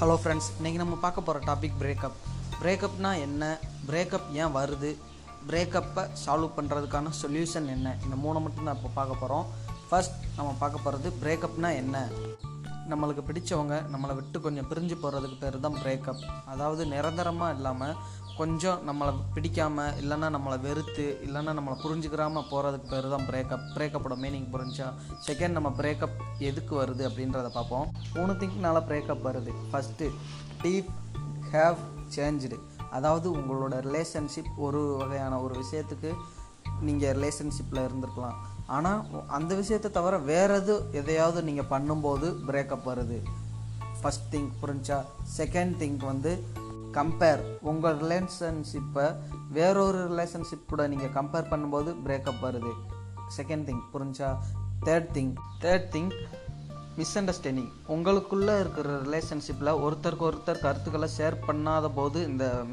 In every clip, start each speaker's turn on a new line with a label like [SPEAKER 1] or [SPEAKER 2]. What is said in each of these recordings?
[SPEAKER 1] Hello friends இன்றைக்கி நம்ம பார்க்க போகிற டாபிக் பிரேக்கப் பிரேக்கப்னா என்ன? பிரேக்கப் ஏன் வருது? பிரேக்கப்பை சால்வ் பண்ணுறதுக்கான சொல்யூஷன் என்ன? இந்த மூணு மட்டும் தான் இப்போ பார்க்க போகிறோம் ஃபர்ஸ்ட் நம்ம பார்க்க போகிறது பிரேக்கப்னா என்ன? நம்மளுக்கு பிடிச்சவங்க நம்மளை விட்டு கொஞ்சம் பிரிஞ்சு போகிறதுக்கு பேர் தான் பிரேக்கப் அதாவது நிரந்தரமாக இல்லாமல் கொஞ்சம் நம்மளை பிடிக்காமல் இல்லைன்னா நம்மளை வெறுத்து இல்லைன்னா நம்மளை புரிஞ்சுக்கிறாமல் போகிறதுக்கு பேர் தான் பிரேக்கப் பிரேக்கப்போட மீனிங் புரிஞ்சா செகண்ட் நம்ம பிரேக்கப் எதுக்கு வருது அப்படின்றத பார்ப்போம். மூணு திங்க்னால பிரேக்கப் வருது. ஃபஸ்ட்டு டீப் ஹேவ் சேஞ்சுடு அதாவது உங்களோட ரிலேஷன்ஷிப் ஒரு வகையான ஒரு விஷயத்துக்கு நீங்கள் ரிலேஷன்ஷிப்பில் இருந்திருக்கலாம். ஆனால் அந்த விஷயத்தை தவிர வேறு எது எதையாவது நீங்கள் பண்ணும்போது பிரேக்கப் வருது. ஃபஸ்ட் திங்க் புரிஞ்சா செகண்ட் திங்க் வந்து கம்பேர் உங்கள் ரிலேஷன்ஷிப்பை வேறொரு ரிலேஷன்ஷிப் கூட நீங்கள் கம்பேர் பண்ணும்போது பிரேக்கப் வருது. செகண்ட் திங் புரிஞ்சா? Third thing third thing misunderstanding உங்களுக்குள்ளே இருக்கிற ரிலேஷன்ஷிப்பில் ஒருத்தருக்கு ஒருத்தர் கருத்துக்களை ஷேர் பண்ணாத போது இந்த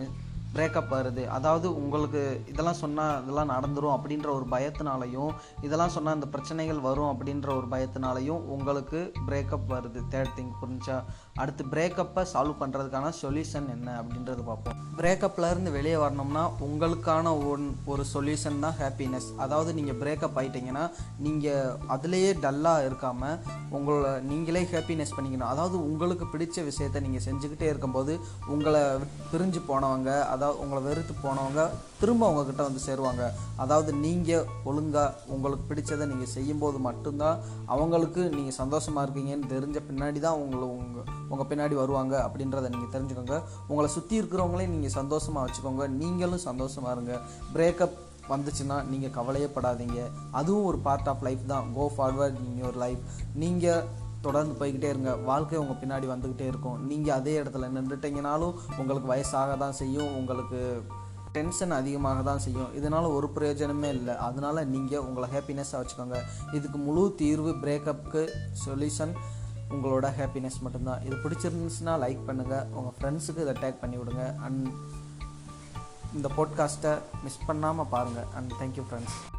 [SPEAKER 1] பிரேக்கப் வருது அதாவது உங்களுக்கு இதெல்லாம் சொன்னால் இதெல்லாம் நடந்துடும் அப்படின்ற ஒரு பயத்தினாலையும் இதெல்லாம் சொன்னால் இந்த பிரச்சனைகள் வரும் அப்படின்ற ஒரு பயத்தினாலையும் உங்களுக்கு பிரேக்கப் வருது. தேர்ட் திங் புரிஞ்சா? அடுத்து பிரேக்கப்பை சால்வ் பண்ணுறதுக்கான சொல்யூஷன் என்ன அப்படின்றது பார்ப்போம். பிரேக்கப்ல இருந்து வெளியே வரணும்னா உங்களுக்கான ஒன் ஒரு சொல்யூஷன் தான் ஹாப்பினஸ் அதாவது நீங்கள் பிரேக்கப் ஆகிட்டீங்கன்னா நீங்கள் அதுலேயே டல்லாக இருக்காமல் உங்களோட நீங்களே ஹாப்பினஸ் பண்ணிக்கணும். அதாவது உங்களுக்கு பிடிச்ச விஷயத்தை நீங்கள் செஞ்சுக்கிட்டே இருக்கும்போது உங்களை பிரிஞ்சு போனவங்க அதாவது உங்களை வெறுத்து போனவங்க திரும்ப உங்ககிட்ட வந்து சேருவாங்க. அதாவது நீங்கள் ஒழுங்காக உங்களுக்கு பிடிச்சதை நீங்கள் செய்யும்போது மட்டும்தான் அவங்களுக்கு நீங்கள் சந்தோஷமாக இருக்கீங்கன்னு தெரிஞ்ச பின்னாடி தான் உங்களை உங்கள் உங்கள் பின்னாடி வருவாங்க அப்படின்றத நீங்கள் தெரிஞ்சுக்கோங்க. உங்களை சுற்றி இருக்கிறவங்களையும் நீங்கள் சந்தோஷமாக வச்சுக்கோங்க. நீங்களும் சந்தோஷமாக இருங்க. பிரேக்கப் வந்துச்சுன்னா நீங்கள் கவலையே படாதீங்க. அதுவும் ஒரு பார்ட் ஆஃப் லைஃப் தான். Go forward in your life நீங்கள் தொடர்ந்து போய்கிட்டே இருங்க. வாழ்க்கை உங்கள் பின்னாடி வந்துக்கிட்டே இருக்கும். நீங்கள் அதே இடத்துல நின்றுட்டீங்கனாலும் உங்களுக்கு வயசாக தான் செய்யும். உங்களுக்கு டென்ஷன் அதிகமாக தான் செய்யும். இதனால் ஒரு பிரயோஜனமே இல்லை. அதனால் நீங்கள் உங்களை ஹாப்பினஸ்ஸாக வச்சுக்கோங்க. இதுக்கு முழு தீர்வு பிரேக்கப்புக்கு சொல்யூஷன் உங்களோட ஹாப்பினஸ் மட்டும்தான். இது பிடிச்சிருந்துச்சுன்னா லைக் பண்ணுங்கள் உங்கள் ஃப்ரெண்ட்ஸுக்கு இதை டேக் பண்ணி விடுங்க. அண்ட் இந்த பாட்காஸ்ட்டை மிஸ் பண்ணாமல் பாருங்கள் அண்ட் தேங்க்யூ ஃப்ரெண்ட்ஸ்